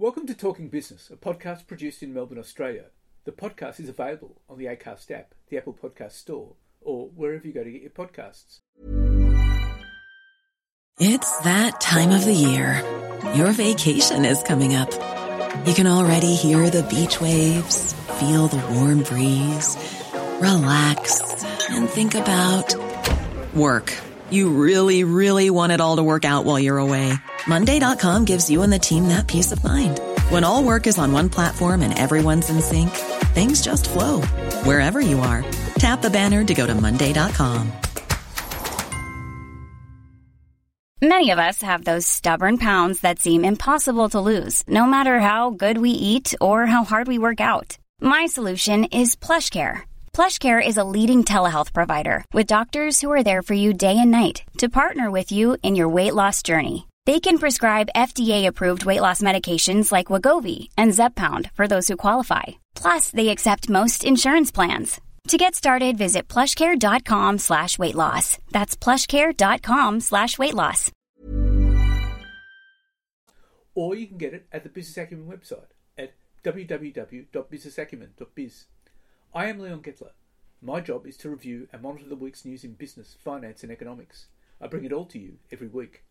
Welcome to Talking Business, a podcast produced in Melbourne, Australia. The podcast is available on the Acast app, the Apple Podcast Store, or wherever you go to get your podcasts. It's that time of the year. Your vacation is coming up. You can already hear the beach waves, feel the warm breeze, relax, and think about work. You really, really want it all to work out while you're away. Monday.com gives you and the team that peace of mind. When all work is on one platform and everyone's in sync, things just flow wherever you are. Tap the banner to go to Monday.com. Many of us have those stubborn pounds that seem impossible to lose, no matter how good we eat or how hard we work out. My solution is PlushCare. PlushCare is a leading telehealth provider with doctors who are there for you day and night to partner with you in your weight loss journey. They can prescribe FDA-approved weight loss medications like Wegovy and Zepbound for those who qualify. Plus, they accept most insurance plans. To get started, visit plushcare.com slash weight loss. That's plushcare.com slash weight loss. Or you can get it at the Business Acumen website at www.businessacumen.biz. I am Leon Gettler. My job is to review and monitor the week's news in business, finance, and economics. I bring it all to you every week.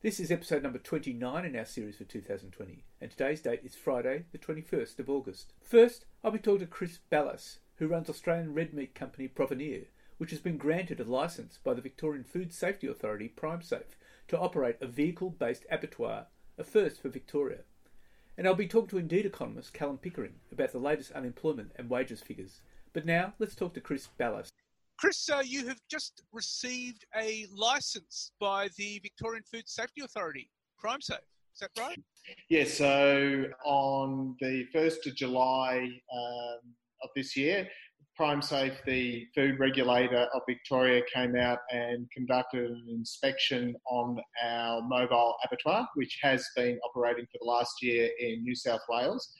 This is episode number 29 in our series for 2020, and today's date is Friday, the 21st of August. First, I'll be talking to Chris Balazs, who runs Australian red meat company Provenir, which has been granted a licence by the Victorian Food Safety Authority, PrimeSafe, to operate a vehicle based abattoir, a first for Victoria. And I'll be talking to Indeed economist Callum Pickering about the latest unemployment and wages figures. But now, let's talk to Chris Balazs. Chris, uh, you have just received a license by the Victorian Food Safety Authority, PrimeSafe. Is that right? Yeah, so on the 1st of July um, of this year, PrimeSafe, the food regulator of Victoria, came out and conducted an inspection on our mobile abattoir, which has been operating for the last year in New South Wales.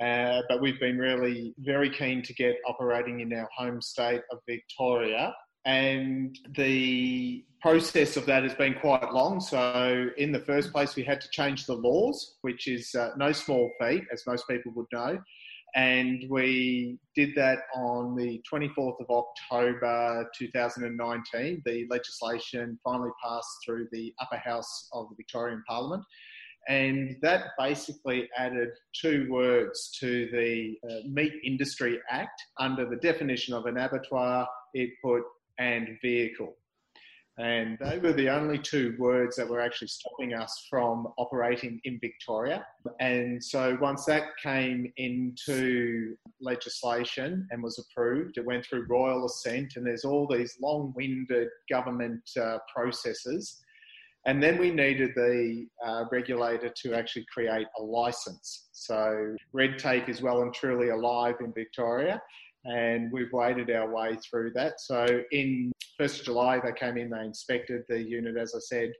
Uh, but we've been really very keen to get operating in our home state of Victoria. And the process of that has been quite long. So, in the first place, we had to change the laws, which is uh, no small feat, as most people would know. And we did that on the 24th of October 2019. The legislation finally passed through the upper house of the Victorian Parliament and that basically added two words to the uh, Meat Industry Act. Under the definition of an abattoir, it put and vehicle. And they were the only two words that were actually stopping us from operating in Victoria. And so once that came into legislation and was approved, it went through royal assent, and there's all these long winded government uh, processes and then we needed the uh, regulator to actually create a license. So red tape is well and truly alive in Victoria, and we've waded our way through that. So in 1st of July, they came in, they inspected the unit, as I said,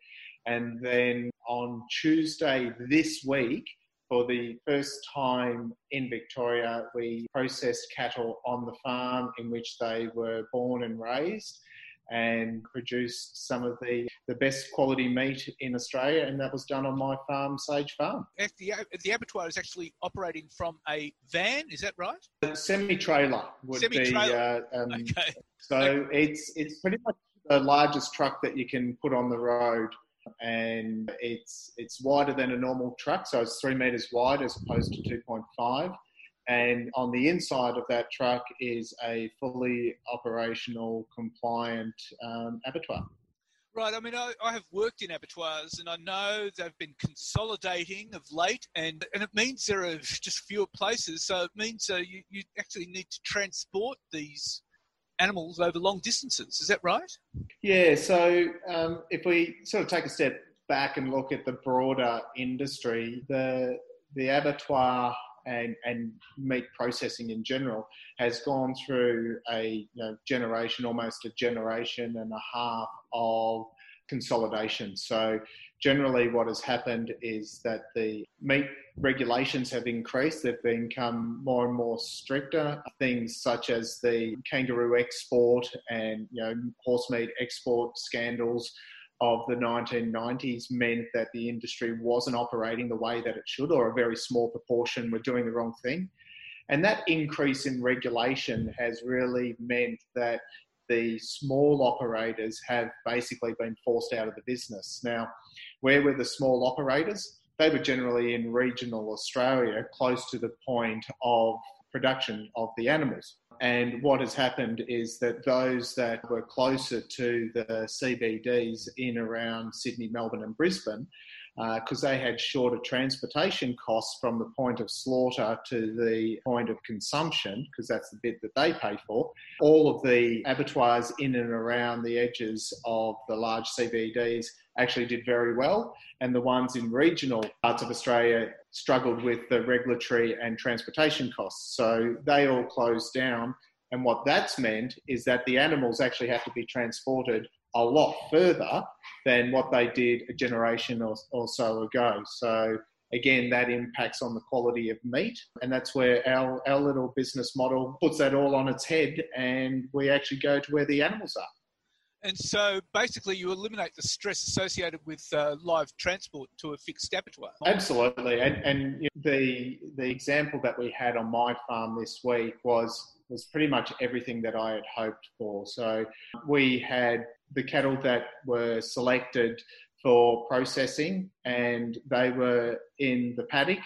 and then on Tuesday this week, for the first time in Victoria, we processed cattle on the farm in which they were born and raised and produced some of the, the best quality meat in Australia, and that was done on my farm, Sage Farm. The, the abattoir is actually operating from a van, is that right? A semi-trailer would Semi-trailer. be. Uh, um, Okay. So it's it's pretty much the largest truck that you can put on the road. and it's it's wider than a normal truck, so it's three meters wide as opposed to 2.5. And on the inside of that truck is a fully operational, compliant um, abattoir. Right. I mean, I, I, have worked in abattoirs and I know they've been consolidating of late, and, and it means there are just fewer places. So it means uh, you, you actually need to transport these animals over long distances. Is that right? Yeah. So um, if we sort of take a step back and look at the broader industry, the the abattoir and, and meat processing in general has gone through a you know, generation, almost a generation and a half of consolidation. So generally what has happened is that the meat regulations have increased. They've become more and more stricter. Things such as the kangaroo export and you know horse meat export scandals of the 1990s meant that the industry wasn't operating the way that it should, or a very small proportion were doing the wrong thing. And that increase in regulation has really meant that the small operators have basically been forced out of the business. Now, where were the small operators? They were generally in regional Australia, close to the point of production of the animals. And what has happened is that those that were closer to the CBDs in around Sydney, Melbourne, and Brisbane because uh, they had shorter transportation costs from the point of slaughter to the point of consumption, because that's the bit that they pay for. All of the abattoirs in and around the edges of the large CBDs actually did very well, and the ones in regional parts of Australia struggled with the regulatory and transportation costs. So they all closed down. And what that's meant is that the animals actually have to be transported a lot further than what they did a generation or, or so ago. So again, that impacts on the quality of meat. And that's where our, our little business model puts that all on its head and we actually go to where the animals are. And so basically, you eliminate the stress associated with uh, live transport to a fixed abattoir. Absolutely. And, and the, the example that we had on my farm this week was was pretty much everything that I had hoped for. So we had the cattle that were selected for processing, and they were in the paddock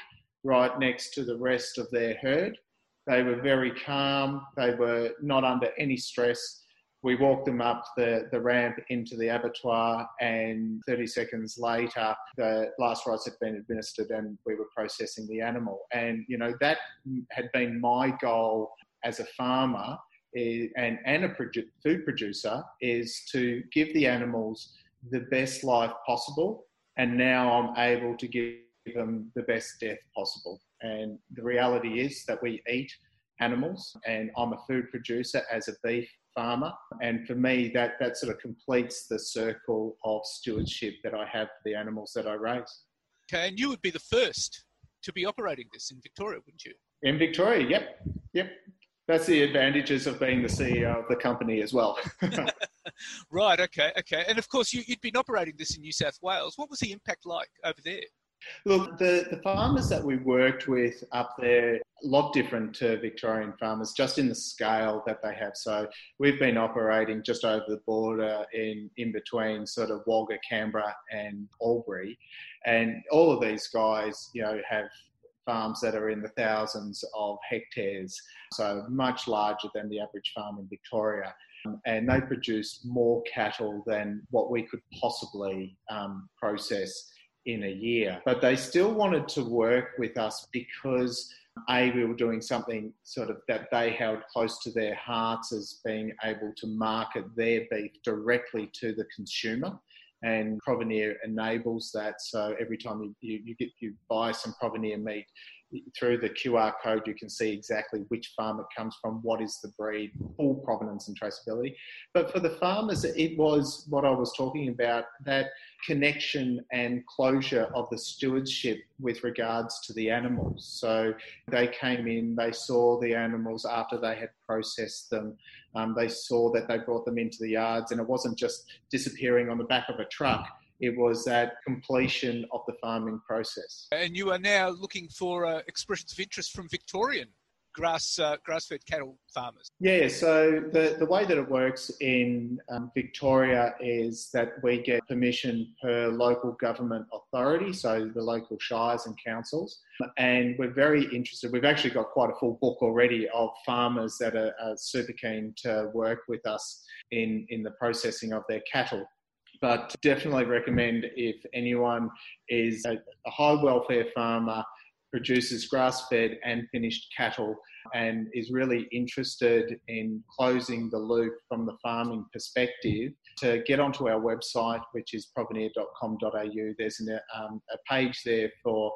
right next to the rest of their herd. They were very calm, they were not under any stress. We walked them up the, the ramp into the abattoir, and 30 seconds later, the last rites had been administered, and we were processing the animal. And, you know, that had been my goal as a farmer eh, and, and a produ- food producer is to give the animals the best life possible. And now I'm able to give them the best death possible. And the reality is that we eat animals, and I'm a food producer as a beef farmer. And for me, that, that sort of completes the circle of stewardship that I have for the animals that I raise. Okay, and you would be the first to be operating this in Victoria, wouldn't you? In Victoria, yep, yep that's the advantages of being the CEO of the company as well. right. Okay. Okay. And of course, you, had been operating this in New South Wales. What was the impact like over there? Look, the, the farmers that we worked with up there, a lot different to Victorian farmers, just in the scale that they have. So we've been operating just over the border in, in between sort of Wagga, Canberra and Albury. And all of these guys, you know, have farms that are in the thousands of hectares, so much larger than the average farm in Victoria. Um, and they produce more cattle than what we could possibly um, process in a year. But they still wanted to work with us because a we were doing something sort of that they held close to their hearts as being able to market their beef directly to the consumer and Provenir enables that. So every time you, you, you, get you buy some Provenir meat, through the QR code, you can see exactly which farm it comes from, what is the breed, full provenance and traceability. But for the farmers, it was what I was talking about that connection and closure of the stewardship with regards to the animals. So they came in, they saw the animals after they had processed them, um, they saw that they brought them into the yards, and it wasn't just disappearing on the back of a truck it was that completion of the farming process. And you are now looking for uh, expressions of interest from Victorian grass uh, grass-fed cattle farmers? Yeah, so the, the way that it works in um, Victoria is that we get permission per local government authority, so the local shires and councils. And we're very interested. We've actually got quite a full book already of farmers that are, are super keen to work with us in, in the processing of their cattle but definitely recommend if anyone is a, a high welfare farmer produces grass fed and finished cattle and is really interested in closing the loop from the farming perspective to get onto our website, which is provenir.com.au. There's an, um, a page there for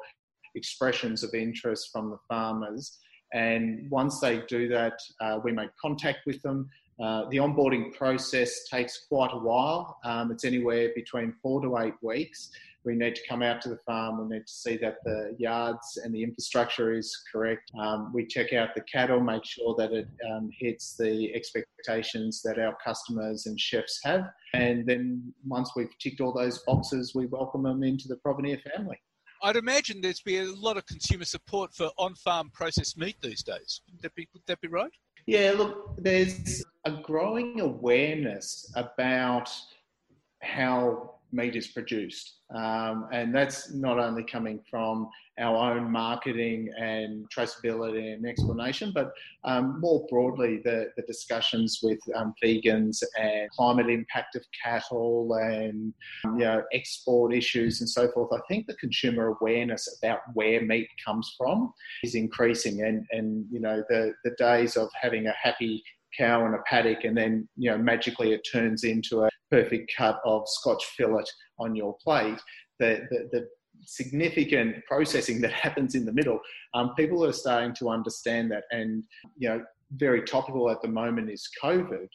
expressions of interest from the farmers. And once they do that, uh, we make contact with them. Uh, the onboarding process takes quite a while. Um, it's anywhere between four to eight weeks we need to come out to the farm. We need to see that the yards and the infrastructure is correct. Um, we check out the cattle, make sure that it um, hits the expectations that our customers and chefs have. And then once we've ticked all those boxes, we welcome them into the Provenir family. I'd imagine there's been a lot of consumer support for on-farm processed meat these days. Would that be, would that be right? Yeah, look, there's a growing awareness about how meat is produced. Um, and that's not only coming from our own marketing and traceability and explanation, but um, more broadly, the, the discussions with um, vegans and climate impact of cattle and you know, export issues and so forth. I think the consumer awareness about where meat comes from is increasing. And, and you know, the, the days of having a happy cow in a paddock and then you know magically it turns into a perfect cut of scotch fillet on your plate. The, the, the significant processing that happens in the middle um, people are starting to understand that. And you know very topical at the moment is covid.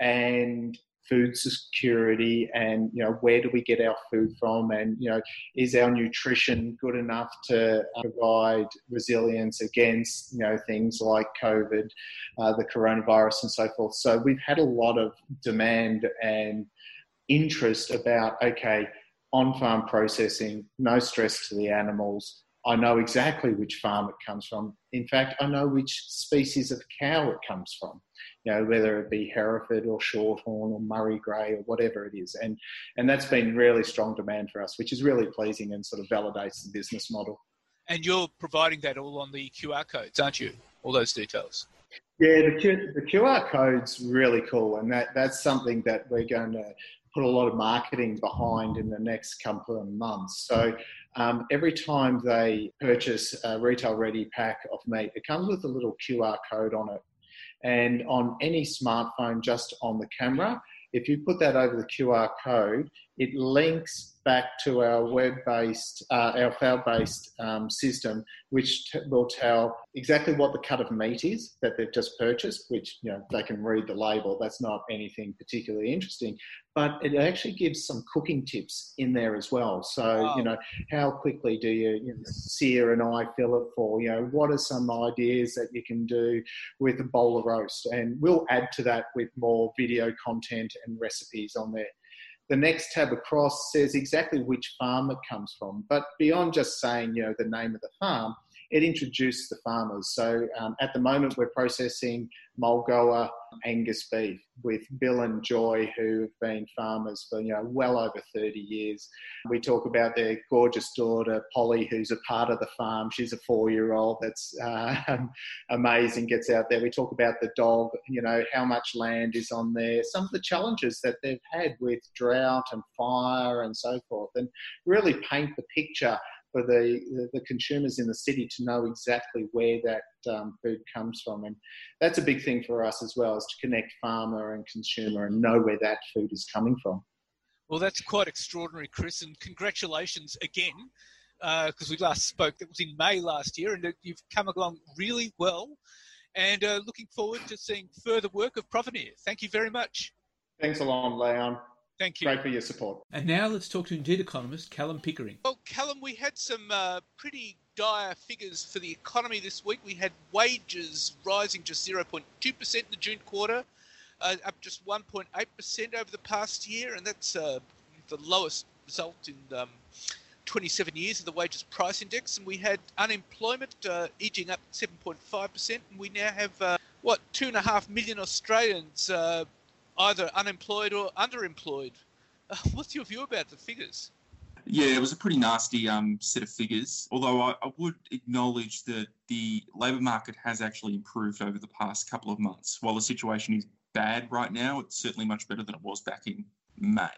And food security and you know where do we get our food from and you know is our nutrition good enough to provide resilience against you know things like covid uh, the coronavirus and so forth so we've had a lot of demand and interest about okay on farm processing no stress to the animals I know exactly which farm it comes from. In fact, I know which species of cow it comes from. You know, whether it be Hereford or Shorthorn or Murray Grey or whatever it is, and and that's been really strong demand for us, which is really pleasing and sort of validates the business model. And you're providing that all on the QR codes, aren't you? All those details. Yeah, the, Q, the QR code's really cool, and that, that's something that we're going to put a lot of marketing behind in the next couple of months. So um, every time they purchase a retail ready pack of meat, it comes with a little QR code on it. And on any smartphone, just on the camera, if you put that over the QR code, it links back to our web-based, uh, our cloud-based um, system, which t- will tell exactly what the cut of meat is that they've just purchased. Which you know they can read the label. That's not anything particularly interesting, but it actually gives some cooking tips in there as well. So wow. you know how quickly do you, you know, sear an eye fillet for? You know what are some ideas that you can do with a bolar roast, and we'll add to that with more video content and recipes on there the next tab across says exactly which farm it comes from. But beyond just saying, you know, the name of the farm, it introduced the farmers. So um, at the moment, we're processing Mulgoa Angus beef with Bill and Joy, who have been farmers for you know well over 30 years. We talk about their gorgeous daughter Polly, who's a part of the farm. She's a four-year-old that's uh, amazing. Gets out there. We talk about the dog. You know how much land is on there. Some of the challenges that they've had with drought and fire and so forth, and really paint the picture for the, the, the, consumers in the city to know exactly where that um, food comes from. And that's a big thing for us as well, is to connect farmer and consumer and know where that food is coming from. Well, that's quite extraordinary, Chris, and congratulations again. Because uh, we last spoke, it was in May last year, and you've come along really well. And uh, looking forward to seeing further work of Provenir. Thank you very much. Thanks a lot, Leon. Thank you. Great for your support. And now let's talk to Indeed economist Callum Pickering. Well, Callum, we had some uh, pretty dire figures for the economy this week. We had wages rising just 0.2% in the June quarter, uh, up just 1.8% over the past year, and that's uh, the lowest result in um, 27 years of the wages price index, and we had unemployment uh, edging up 7.5%, and we now have, uh, what, two and a half million Australians uh, either unemployed or underemployed. Uh, what's your view about the figures? Yeah, it was a pretty nasty um, set of figures. Although I, I, would acknowledge that the labour market has actually improved over the past couple of months. While the situation is bad right now, it's certainly much better than it was back in May.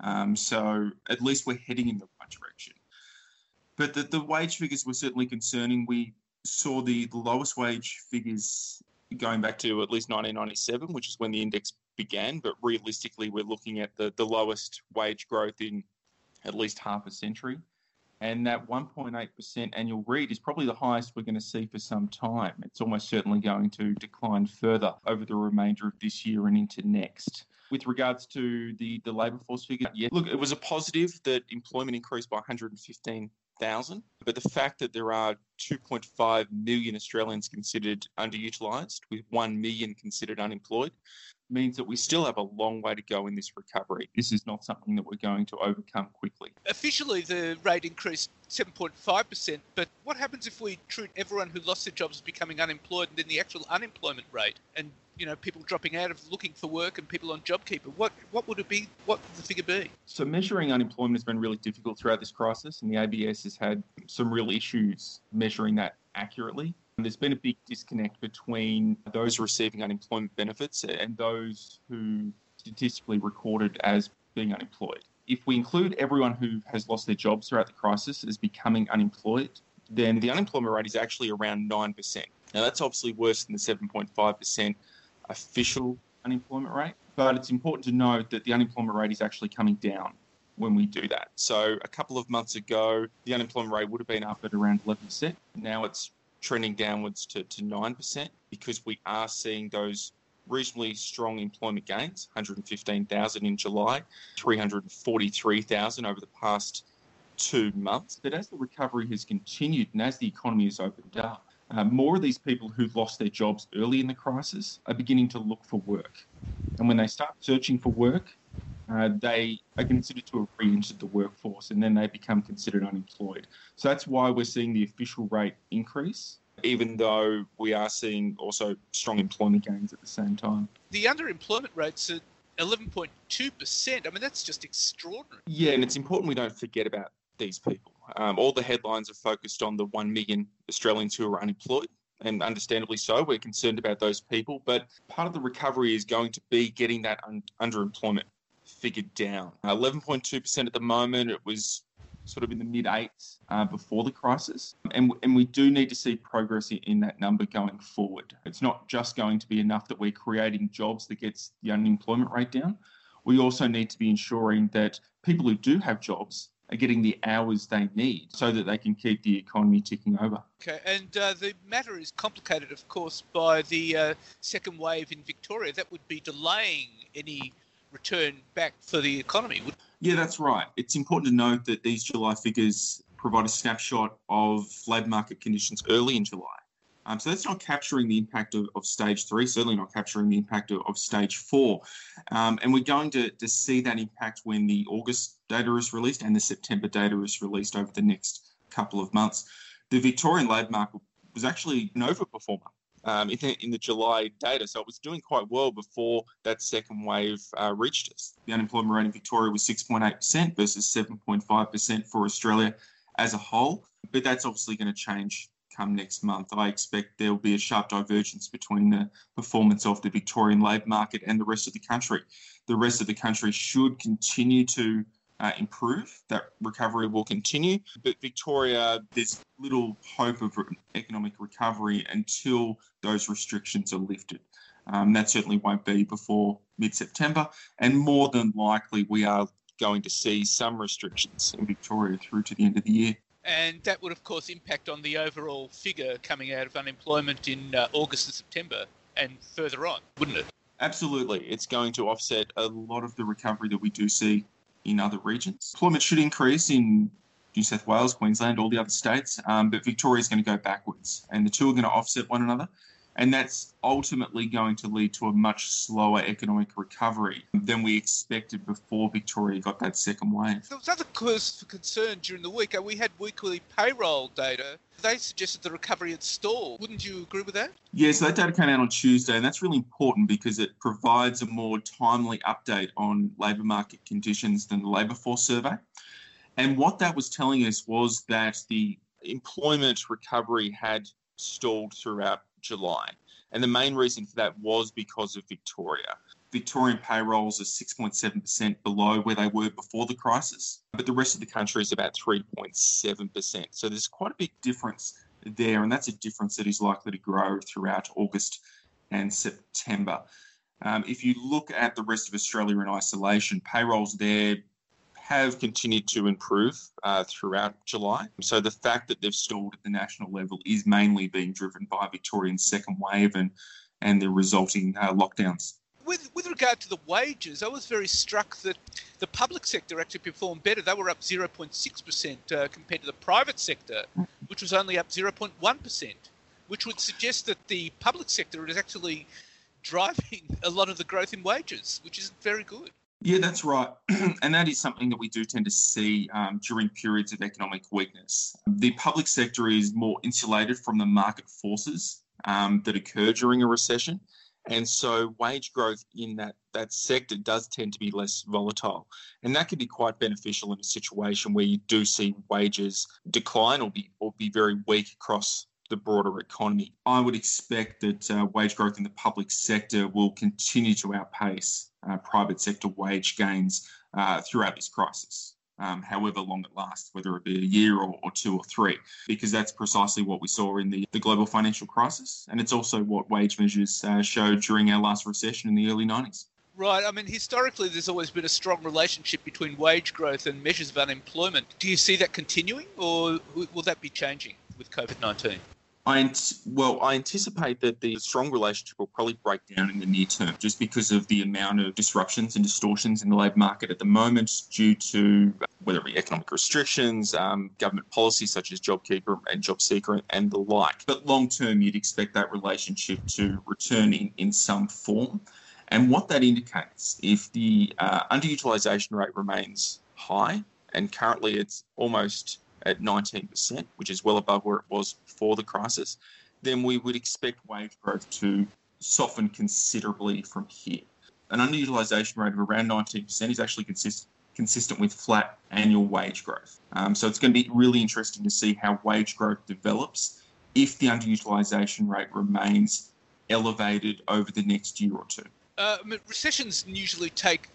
Um, so at least we're heading in the right direction. But the, the wage figures were certainly concerning. We saw the, the lowest wage figures going back to at least 1997, which is when the index began. But realistically, we're looking at the, the lowest wage growth in at least half a century. And that 1.8% annual read is probably the highest we're going to see for some time. It's almost certainly going to decline further over the remainder of this year and into next. With regards to the, the labour force figure, yeah, look, it was a positive that employment increased by 115,000, but the fact that there are 2.5 million Australians considered underutilised, with 1 million considered unemployed, means that we still have a long way to go in this recovery. This is not something that we're going to overcome quickly. Officially, the rate increased 7.5%, but what happens if we treat everyone who lost their jobs as becoming unemployed and then the actual unemployment rate and you know people dropping out of looking for work and people on JobKeeper? What what would it be? What would the figure be? So measuring unemployment has been really difficult throughout this crisis, and the ABS has had some real issues measuring that accurately. There's been a big disconnect between those receiving unemployment benefits and those who statistically recorded as being unemployed. If we include everyone who has lost their jobs throughout the crisis as becoming unemployed, then the unemployment rate is actually around 9%. Now, that's obviously worse than the 7.5% official unemployment rate, but it's important to note that the unemployment rate is actually coming down when we do that. So, a couple of months ago, the unemployment rate would have been up at around 11%. Now it's trending downwards to, to 9% because we are seeing those reasonably strong employment gains 115,000 in July, 343,000 over the past two months. But as the recovery has continued and as the economy has opened up, uh, more of these people who've lost their jobs early in the crisis are beginning to look for work. And when they start searching for work, uh, they are considered to have re-entered the workforce and then they become considered unemployed. So that's why we're seeing the official rate increase, even though we are seeing also strong employment gains at the same time. The underemployment rate's at 11.2%. I mean, that's just extraordinary. Yeah, and it's important we don't forget about these people. Um, all the headlines are focused on the 1 million Australians who are unemployed and understandably so. We're concerned about those people, but part of the recovery is going to be getting that un- underemployment figured down. 11.2% at the moment. It was sort of in the mid eights uh, before the crisis. And, and we do need to see progress in that number going forward. It's not just going to be enough that we're creating jobs that gets the unemployment rate down. We also need to be ensuring that people who do have jobs are getting the hours they need so that they can keep the economy ticking over. Okay, and uh, the matter is complicated, of course, by the uh, second wave in Victoria. That would be delaying any return back for the economy. Yeah, that's right. It's important to note that these July figures provide a snapshot of labour market conditions early in July. Um, so that's not capturing the impact of, of, stage three, certainly not capturing the impact of, of stage four. Um, and we're going to, to see that impact when the August data is released and the September data is released over the next couple of months. The Victorian labour market was actually an overperformer um, in, the, in, the, July data. So it was doing quite well before that second wave uh, reached us. The unemployment rate in Victoria was 6.8% versus 7.5% for Australia as a whole. But that's obviously going to change come next month. I expect there will be a sharp divergence between the performance of the Victorian labour market and the rest of the country. The rest of the country should continue to uh, improve. That recovery will continue. But Victoria, there's little hope of economic recovery until those restrictions are lifted. Um, that certainly won't be before mid September. And more than likely, we are going to see some restrictions in Victoria through to the end of the year. And that would, of course, impact on the overall figure coming out of unemployment in uh, August and September and further on, wouldn't it? Absolutely. It's going to offset a lot of the recovery that we do see in other regions. Employment should increase in New South Wales, Queensland, all the other states, um, but Victoria is going to go backwards, and the two are going to offset one another. And that's ultimately going to lead to a much slower economic recovery than we expected before Victoria got that second wave. There was other cause for concern during the week. Uh, we had weekly payroll data. They suggested the recovery had stalled. Wouldn't you agree with that? Yeah, so that data came out on Tuesday, and that's really important because it provides a more timely update on labour market conditions than the labour force survey. And what that was telling us was that the employment recovery had stalled throughout July. And the main reason for that was because of Victoria. Victorian payrolls are 6.7% below where they were before the crisis, but the rest of the country is about 3.7%. So there's quite a big difference there, and that's a difference that is likely to grow throughout August and September. Um, if you look at the rest of Australia in isolation, payrolls there have continued to improve uh, throughout July. So the fact that they've stalled at the national level is mainly being driven by Victoria's second wave and, and the resulting uh, lockdowns. With, with regard to the wages, I was very struck that the public sector actually performed better. They were up 0.6% uh, compared to the private sector, which was only up 0.1%, which would suggest that the public sector is actually driving a lot of the growth in wages, which isn't very good. Yeah, that's right. and that is something that we do tend to see um, during periods of economic weakness. The public sector is more insulated from the market forces um, that occur during a recession. And so wage growth in that, that sector does tend to be less volatile. And that can be quite beneficial in a situation where you do see wages decline or be, or be very weak across the broader economy. I would expect that uh, wage growth in the public sector will continue to outpace uh, private sector wage gains uh, throughout this crisis. Um, however long it lasts, whether it be a year or, or, two or three, because that's precisely what we saw in the, the global financial crisis. And it's also what wage measures uh, showed during our last recession in the early 90s. Right. I mean, historically, there's always been a strong relationship between wage growth and measures of unemployment. Do you see that continuing, or will that be changing with COVID 19? I well, I anticipate that the strong relationship will probably break down in the near term, just because of the amount of disruptions and distortions in the labour market at the moment, due to whether it be economic restrictions, um, government policies such as JobKeeper and JobSeeker, and the like. But long term, you'd expect that relationship to return in, in some form. And what that indicates, if the uh, underutilisation rate remains high, and currently it's almost at 19%, which is well above where it was before the crisis, then we would expect wage growth to soften considerably from here. An underutilisation rate of around 19% is actually consistent consistent with flat annual wage growth. Um, so it's going to be really interesting to see how wage growth develops if the underutilisation rate remains elevated over the next year or two. Uh, recessions usually take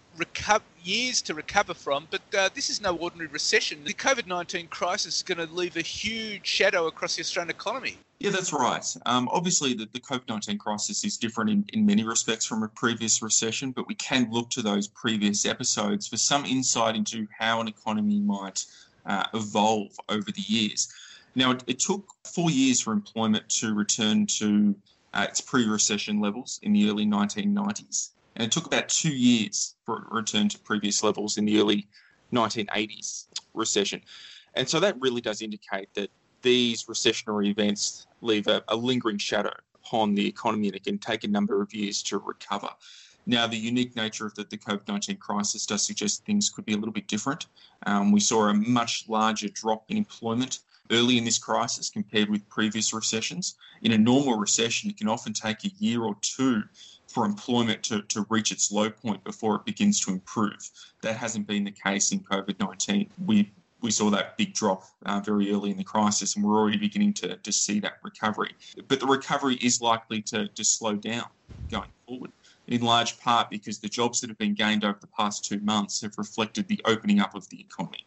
years to recover from, but uh, this is no ordinary recession. The COVID 19 crisis is going to leave a huge shadow across the Australian economy. Yeah, that's right. Um, obviously, the, the COVID 19 crisis is different in, in many respects from a previous recession, but we can look to those previous episodes for some insight into how an economy might uh, evolve over the years. Now, it, it, took four years for employment to return to uh, its pre recession levels in the early 1990s. And it took about two years for it to return to previous levels in the early 1980s recession. And so that really does indicate that these recessionary events leave a, a lingering shadow upon the economy and it can take a number of years to recover. Now, the unique nature of the, the COVID 19 crisis does suggest things could be a little bit different. Um, we saw a much larger drop in employment early in this crisis compared with previous recessions. In a normal recession, it can often take a year or two for employment to, to reach its low point before it begins to improve. That hasn't been the case in COVID 19. We we saw that big drop uh, very early in the crisis, and we're already beginning to, to see that recovery. But the recovery is likely to, to slow down going forward, in large part because the jobs that have been gained over the past two months have reflected the opening up of the economy.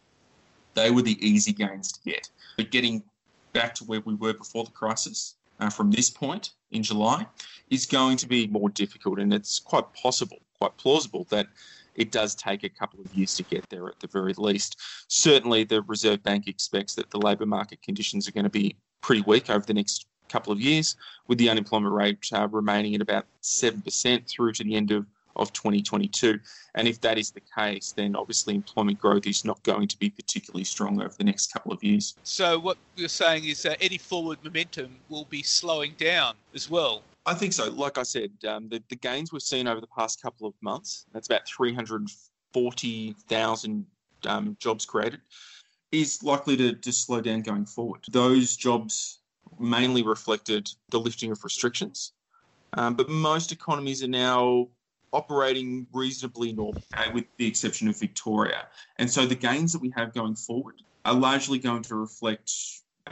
They were the easy gains to get. But getting back to where we were before the crisis uh, from this point in July is going to be more difficult, and it's quite possible, quite plausible that it does take a couple of years to get there at the very least. Certainly, the Reserve Bank expects that the labour market conditions are going to be pretty weak over the next couple of years, with the unemployment rate uh, remaining at about 7% through to the end of of 2022. And if that is the case, then obviously employment growth is not going to be particularly strong over the next couple of years. So what you're saying is that any forward momentum will be slowing down as well. I think so. Like I said, um, the, the gains we've seen over the past couple of months, that's about 340,000 um, jobs created, is likely to, to slow down going forward. Those jobs mainly reflected the lifting of restrictions, um, but most economies are now operating reasonably normal, with the exception of Victoria. And so the gains that we have going forward are largely going to reflect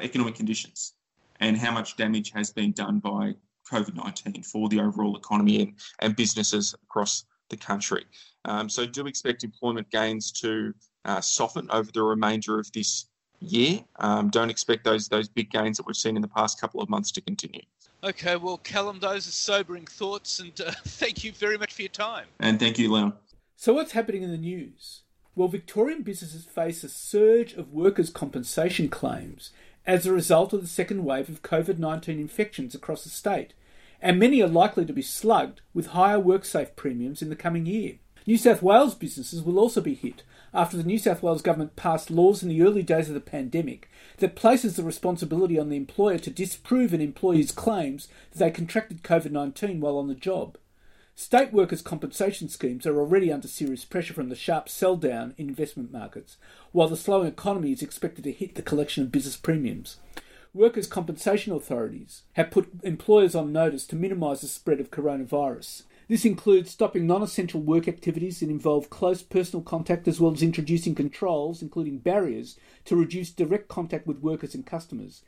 economic conditions and how much damage has been done by COVID 19 for the overall economy and, and businesses across the country. Um, so, do expect employment gains to uh, soften over the remainder of this year. Um, don't expect those those big gains that we've seen in the past couple of months to continue. Okay, well, Callum, those are sobering thoughts, and uh, thank you very much for your time. And thank you, Leon. So, what's happening in the news? Well, Victorian businesses face a surge of workers' compensation claims as a result of the second wave of COVID 19 infections across the state, and many are likely to be slugged with higher WorkSafe premiums in the coming year. New South Wales businesses will also be hit after the New South Wales government passed laws in the early days of the pandemic that places the responsibility on the employer to disprove an employee's claims that they contracted COVID 19 while on the job. State workers' compensation schemes are already under serious pressure from the sharp sell down in investment markets, while the slowing economy is expected to hit the collection of business premiums. Workers' compensation authorities have put employers on notice to minimise the spread of coronavirus. This includes stopping non essential work activities that involve close personal contact as well as introducing controls, including barriers, to reduce direct contact with workers and customers.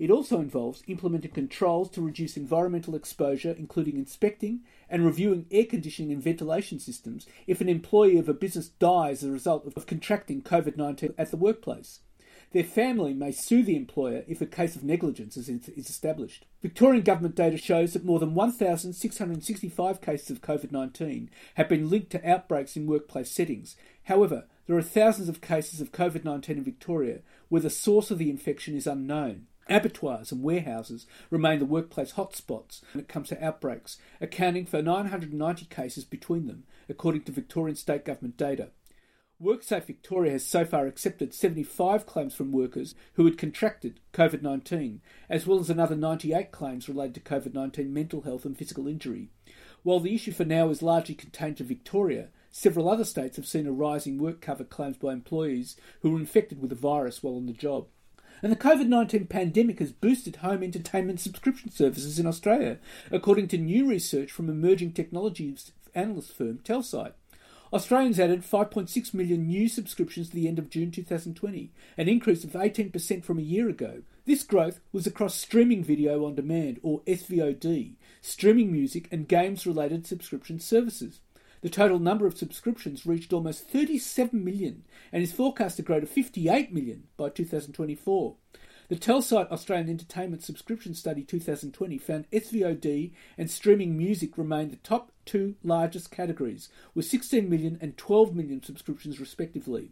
It also involves implementing controls to reduce environmental exposure, including inspecting and reviewing air conditioning and ventilation systems if an employee of a business dies as a result of contracting COVID 19 at the workplace. Their family may sue the employer if a case of negligence is, is established. Victorian government data shows that more than 1,665 cases of COVID 19 have been linked to outbreaks in workplace settings. However, there are thousands of cases of COVID 19 in Victoria where the source of the infection is unknown. Abattoirs and warehouses remain the workplace hotspots when it comes to outbreaks, accounting for 990 cases between them, according to Victorian state government data. WorkSafe Victoria has so far accepted 75 claims from workers who had contracted COVID 19, as well as another 98 claims related to COVID 19 mental health and physical injury. While the issue for now is largely contained to Victoria, several other states have seen a rise in work cover claims by employees who were infected with the virus while on the job. And the COVID 19 pandemic has boosted home entertainment subscription services in Australia, according to new research from emerging technology analyst firm Telsyte. Australians added 5.6 million new subscriptions to the end of June 2020, an increase of 18% from a year ago. This growth was across streaming video on demand, or SVOD, streaming music, and games related subscription services. The total number of subscriptions reached almost 37 million and is forecast to grow to 58 million by 2024. The Telsyte Australian Entertainment Subscription Study 2020 found SVOD and streaming music remained the top two largest categories, with 16 million and 12 million subscriptions respectively.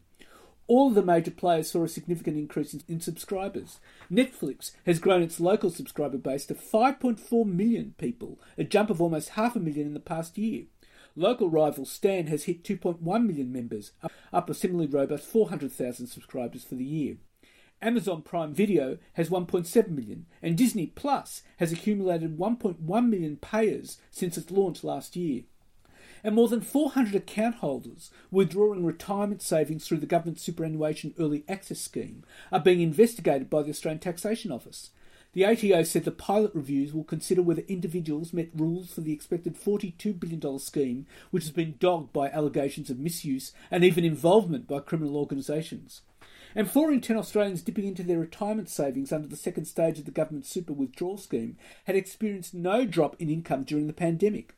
All of the major players saw a significant increase in, in, subscribers. Netflix has grown its local subscriber base to 5.4 million people, a jump of almost half a million in the past year. Local rival Stan has hit 2.1 million members, up a similarly robust 400,000 subscribers for the year. Amazon Prime Video has 1.7 million, and Disney Plus has accumulated 1.1 million payers since its launch last year. And more than 400 account holders withdrawing retirement savings through the government superannuation early access scheme are being investigated by the Australian Taxation Office. The ATO said the pilot reviews will consider whether individuals met rules for the expected $42 billion scheme, which has been dogged by allegations of misuse and even involvement by criminal organisations. And four in ten Australians dipping into their retirement savings under the second stage of the government super withdrawal scheme had experienced no drop in income during the pandemic.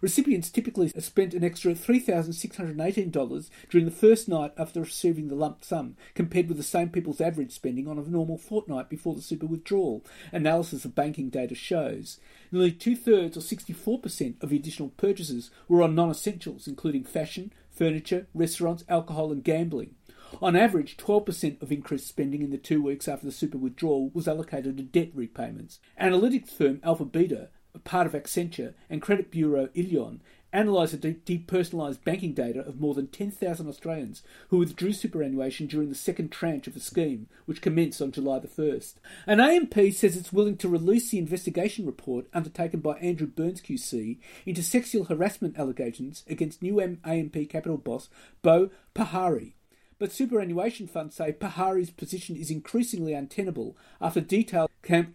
Recipients typically spent an extra $3,618 during the first night after receiving the lump sum, compared with the same people's average spending on a normal fortnight before the super withdrawal, analysis of banking data shows. Nearly two thirds, or 64%, of the additional purchases were on non essentials, including fashion, furniture, restaurants, alcohol, and gambling. On average, 12% of increased spending in the two weeks after the super withdrawal was allocated to debt repayments. Analytics firm AlphaBeta a part of Accenture, and credit bureau illion analysed the depersonalised banking data of more than 10,000 Australians who withdrew superannuation during the second tranche of the scheme, which commenced on July the 1st. An AMP says it's willing to release the investigation report undertaken by Andrew Burns QC into sexual harassment allegations against new AMP Capital boss Boe Pahari. But superannuation funds say Pahari's position is increasingly untenable after detailed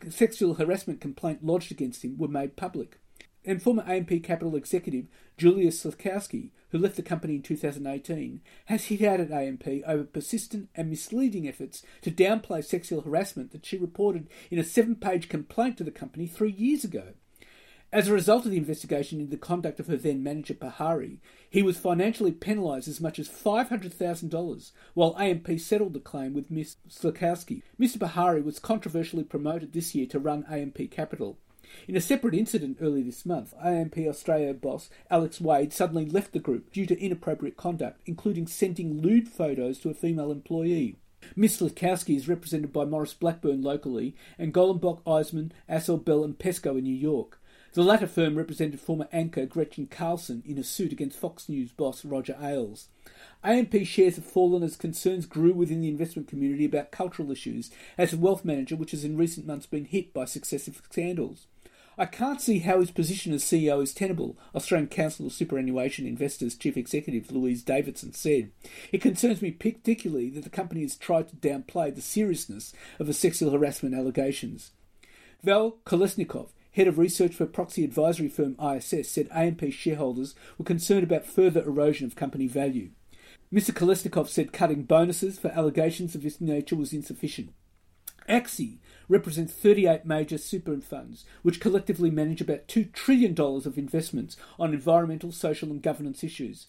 sexual harassment complaint lodged against him were made public and former AMP Capital executive Julius Szlakowski, who left the company in 2018, has hit out at AMP over persistent and misleading efforts to downplay sexual harassment that she reported in a seven page complaint to the company three years ago. As a result of the investigation into the conduct of her then manager Pahari, he was financially penalised as much as $500,000, while AMP settled the claim with Ms. Szlakowski. Mr. Pahari was controversially promoted this year to run AMP Capital, in a separate incident early this month, AMP Australia boss Alex Wade suddenly left the group due to inappropriate conduct, including sending lewd photos to a female employee. Miss Szlakowski is represented by Maurice Blackburn locally and Golenbock, Eiseman, Assor, Bell and Peskoe in New York. The latter firm represented former anchor Gretchen Carlson in a suit against Fox News boss Roger Ailes. AMP shares have fallen as concerns grew within the investment community about cultural issues as a wealth manager which has in recent months been hit by successive scandals. I can't see how his position as CEO is tenable, Australian Council of Superannuation Investors Chief Executive Louise Davidson said. It concerns me particularly that the company has tried to downplay the seriousness of the sexual harassment allegations. Val Kolesnikov, head of research for proxy advisory firm ISS, said AMP shareholders were concerned about further erosion of company value. Mr. Kolesnikov said cutting bonuses for allegations of this nature was insufficient. ACSI represents 38 major super funds, which collectively manage about $2 trillion of investments on environmental, social, and governance issues.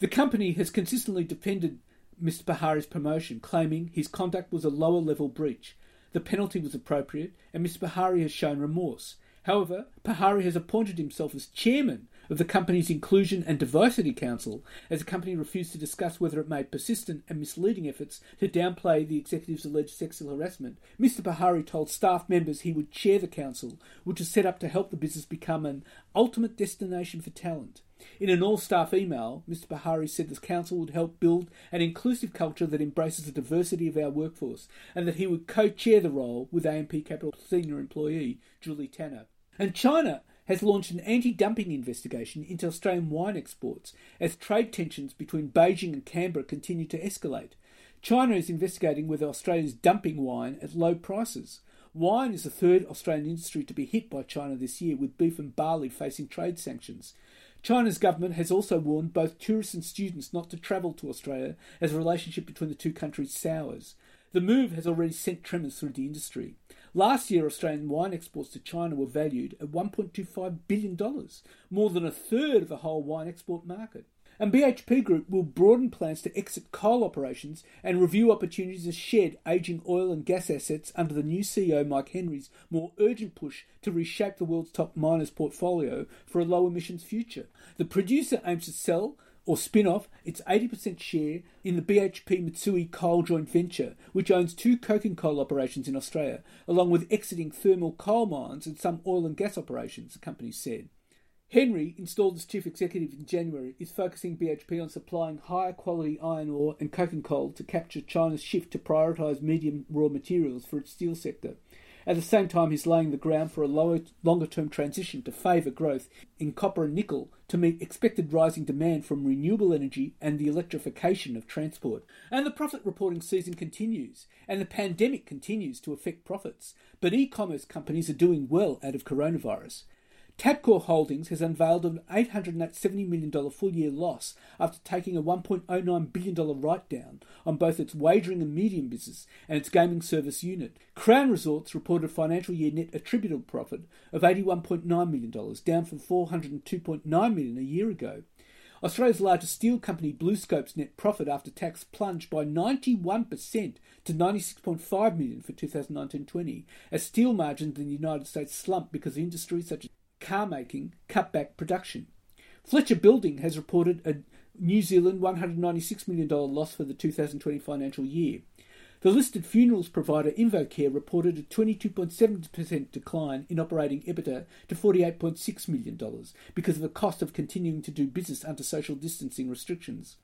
The company has consistently defended Mr. Pahari's promotion, claiming his conduct was a lower level breach. The penalty was appropriate, and Mr. Bahari has shown remorse. However, Pahari has appointed himself as chairman of the company's Inclusion and Diversity Council, as the company refused to discuss whether it made persistent and misleading efforts to downplay the executive's alleged sexual harassment. Mr. Pahari told staff members he would chair the council, which is set up to help the business become an ultimate destination for talent. In an all staff email, Mr. Pahari said the council would help build an inclusive culture that embraces the diversity of our workforce and that he would co chair the role with AMP Capital senior employee Julie Tanner. And China has launched an anti dumping investigation into Australian wine exports as trade tensions between Beijing and Canberra continue to escalate. China is investigating whether Australia is dumping wine at low prices. Wine is the third Australian industry to be hit by China this year, with beef and barley facing trade sanctions. China's government has also warned both tourists and students not to travel to Australia as the relationship between the two countries sours. The move has already sent tremors through the industry. Last year, Australian wine exports to China were valued at $1.25 billion, more than a third of the whole wine export market. And BHP Group will broaden plans to exit coal operations and review opportunities to shed aging oil and gas assets under the new CEO Mike Henry's more urgent push to reshape the world's top miners' portfolio for a low emissions future. The producer aims to sell or spin off its 80% share in the BHP Mitsui Coal joint venture, which owns two coking coal operations in Australia, along with exiting thermal coal mines and some oil and gas operations, the company said. Henry, installed as chief executive in January, is focusing BHP on supplying higher quality iron ore and coking coal to capture China's shift to prioritise medium raw materials for its steel sector. At the same time, he's laying the ground for a lower, longer term transition to favour growth in copper and nickel to meet expected rising demand from renewable energy and the electrification of transport. And the profit reporting season continues, and the pandemic continues to affect profits. But e commerce companies are doing well out of coronavirus. Tabcorp Holdings has unveiled an $870 million full year loss after taking a $1.09 billion write down on both its wagering and medium business and its gaming service unit. Crown Resorts reported financial year net attributable profit of $81.9 million, down from 402.9 million a year ago. Australia's largest steel company, BlueScope's net profit after tax plunged by 91% to 96.5 million for 2019-20, as steel margins in the United States slumped because industries such as car making cut back production. Fletcher Building has reported a New Zealand $196 million loss for the 2020 financial year. The listed funerals provider InvoCare reported a 22.7% decline in operating EBITDA to $48.6 million because of the cost of continuing to do business under social distancing restrictions.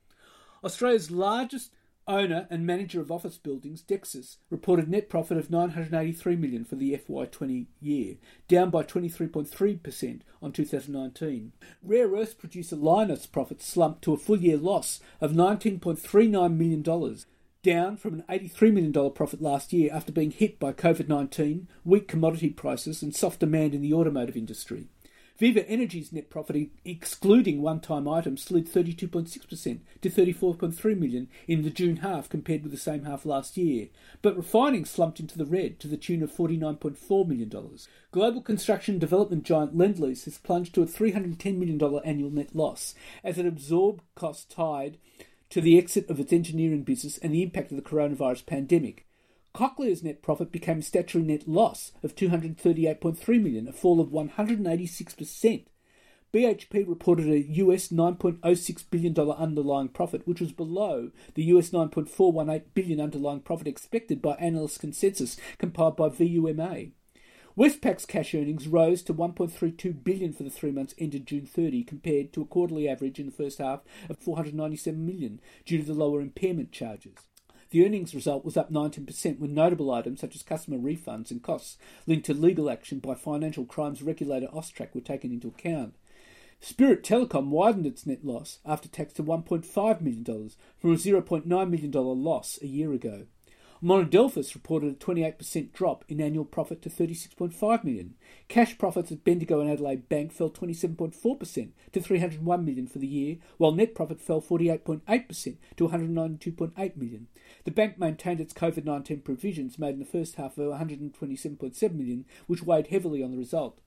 Australia's largest owner and manager of office buildings, Dexus, reported net profit of 983 million for the FY20 year, down by 23.3% on 2019. Rare earth producer Lynas profits slumped to a full year loss of 19.39 million dollars, down from an $83 million profit last year after being hit by COVID 19, weak commodity prices, and soft demand in the automotive industry. Viva Energy's net profit, excluding one-time items, slid 32.6% to 34.3 million in the June half compared with the same half last year. But refining slumped into the red to the tune of 49.4 million dollars. Global construction development giant Lendlease has plunged to a 310 million dollar annual net loss as it absorbed costs tied to the exit of its engineering business and the impact of the coronavirus pandemic. Cochlear's net profit became a statutory net loss of 238.3 million, a fall of 186%. BHP reported a US 9.06 billion dollar underlying profit, which was below the US 9.418 billion underlying profit expected by analyst consensus compiled by VUMA. Westpac's cash earnings rose to 1.32 billion for the 3 months ended June 30 compared to a quarterly average in the first half of 497 million due to the lower impairment charges. The earnings result was up 19% when notable items such as customer refunds and costs linked to legal action by financial crimes regulator Austrac were taken into account. Spirit Telecom widened its net loss after tax to $1.5 million from a $0.9 million loss a year ago. Monadelphous reported a 28% drop in annual profit to 36.5 million. Cash profits at Bendigo and Adelaide Bank fell 27.4% to 301 million for the year, while net profit fell 48.8% to 192.8 million. The bank maintained its COVID-19 provisions made in the first half of 127.7 million, which weighed heavily on the result.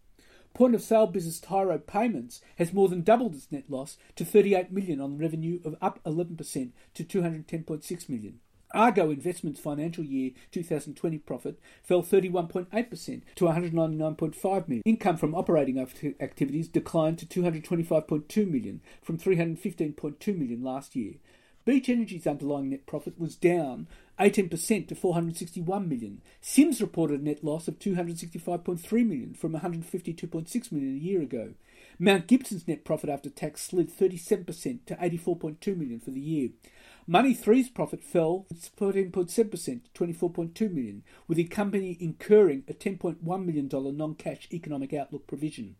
Point of sale business Tyro Payments has more than doubled its net loss to 38 million on revenue of up 11% to 210.6 million. Argo Investments financial year 2020 profit fell 31.8% to 199.5 million. Income from operating activities declined to 225.2 million from 315.2 million last year. Beach Energy's underlying net profit was down 18% to 461 million. Sims reported a net loss of 265.3 million from 152.6 million a year ago. Mount Gibson's net profit after tax slid 37% to 84.2 million for the year. Money 3's profit fell 14.7% to 24.2 million, with the company incurring a $10.1 million non-cash economic outlook provision.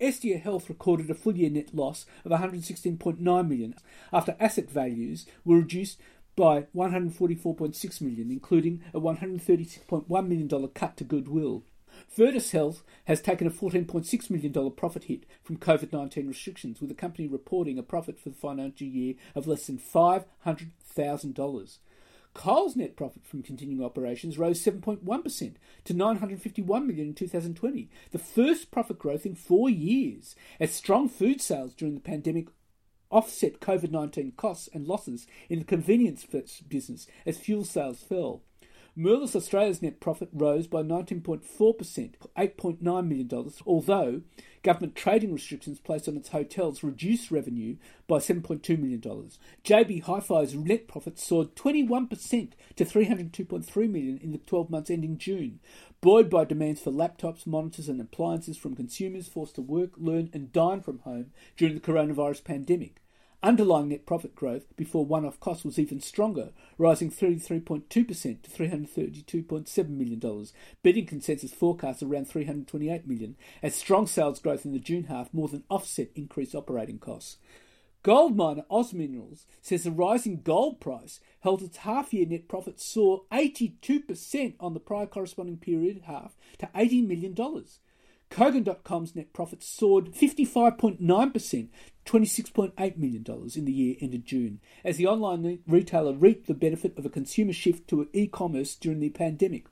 Estia Health recorded a full year net loss of 116.9 million after asset values were reduced by 144.6 million, including a 136.1 million dollar cut to goodwill. Virtus Health has taken a $14.6 million profit hit from COVID 19 restrictions, with the company reporting a profit for the financial year of less than $500,000. Coles net profit from continuing operations rose 7.1% to 951 million in 2020, the first profit growth in 4 years, as strong food sales during the pandemic offset COVID-19 costs and losses in the convenience business as fuel sales fell. Merlis Australia's net profit rose by 19.4% to $8.9 million, although government trading restrictions placed on its hotels reduced revenue by $7.2 million. JB Hi-Fi's net profit soared 21% to 302.3 million in the 12 months ending June, buoyed by demands for laptops, monitors and appliances from consumers forced to work, learn and dine from home during the coronavirus pandemic. Underlying net profit growth before one-off costs was even stronger, rising 33.2% to $332.7 million, beating consensus forecasts around 328 million, as strong sales growth in the June half more than offset increased operating costs. Gold miner Oz Minerals says the rising gold price held its half-year net profit soar 82% on the prior corresponding period half to $80 million. Kogan.com's net profits soared 55.9%, $26.8 million in the year ended June, as the online retailer reaped the benefit of a consumer shift to e commerce during the pandemic.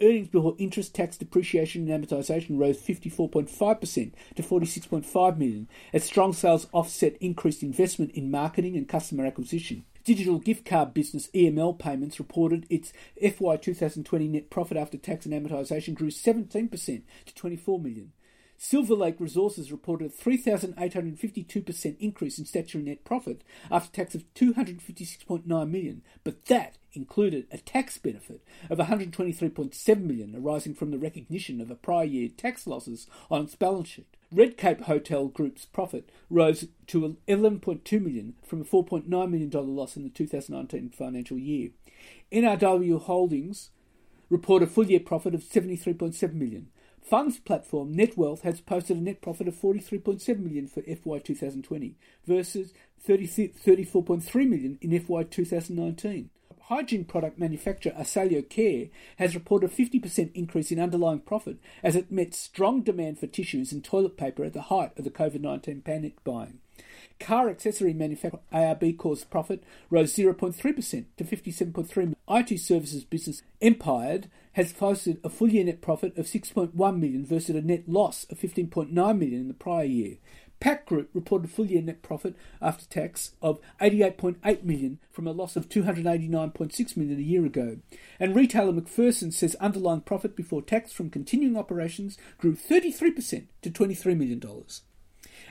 Earnings before interest, tax, depreciation, and amortization rose 54.5% to 46.5 million, as strong sales offset increased investment in marketing and customer acquisition. Digital gift card business EML Payments reported its FY 2020 net profit after tax and amortization grew 17% to 24 million. Silver Lake Resources reported a 3,852% increase in statutory net profit after tax of 256.9 million, but that included a tax benefit of 123.7 million arising from the recognition of a prior year tax losses on its balance sheet. Redcape Hotel Group's profit rose to 11.2 million from a 4.9 million dollar loss in the 2019 financial year. NRW Holdings report a full year profit of 73.7 million. Funds platform Netwealth has posted a net profit of 43.7 million for FY 2020 versus 30, 34.3 million in FY 2019. Hygiene product manufacturer Asaleo Care has reported a 50% increase in underlying profit as it met strong demand for tissues and toilet paper at the height of the COVID 19 panic buying. Car accessory manufacturer ARB Corp's profit rose 0.3% to 57.3 million. IT services business Empired has posted a full year net profit of 6.1 million versus a net loss of 15.9 million in the prior year. Pact Group reported full year net profit after tax of 88.8 million from a loss of 289.6 million a year ago. And retailer McPherson says underlying profit before tax from continuing operations grew 33% to 23 million dollars.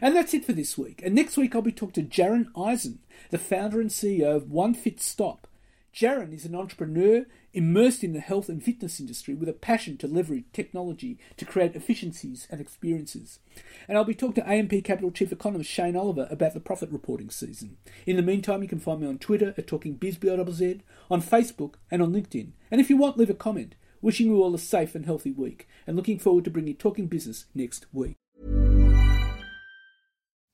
And that's it for this week. And next week I'll be talking to Jaron Eisen, the founder and CEO of One Fit Stop. Jaron is an entrepreneur immersed in the health and fitness industry with a passion to leverage technology to create efficiencies and experiences. And I'll be talking to AMP Capital Chief Economist Shane Oliver about the profit reporting season. In the meantime, you can find me on Twitter at TalkingBizBLZ, on Facebook, and on LinkedIn. And if you want, leave a comment. Wishing you all a safe and healthy week, and looking forward to bringing Talking Business next week.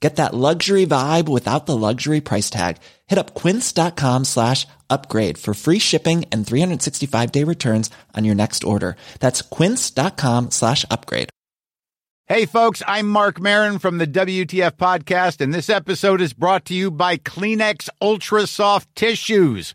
Get that luxury vibe without the luxury price tag. Hit up quince.com slash upgrade for free shipping and 365 day returns on your next order. That's quince.com slash upgrade. Hey folks, I'm Marc Maron from the WTF podcast and this episode is brought to you by Kleenex Ultra Soft Tissues,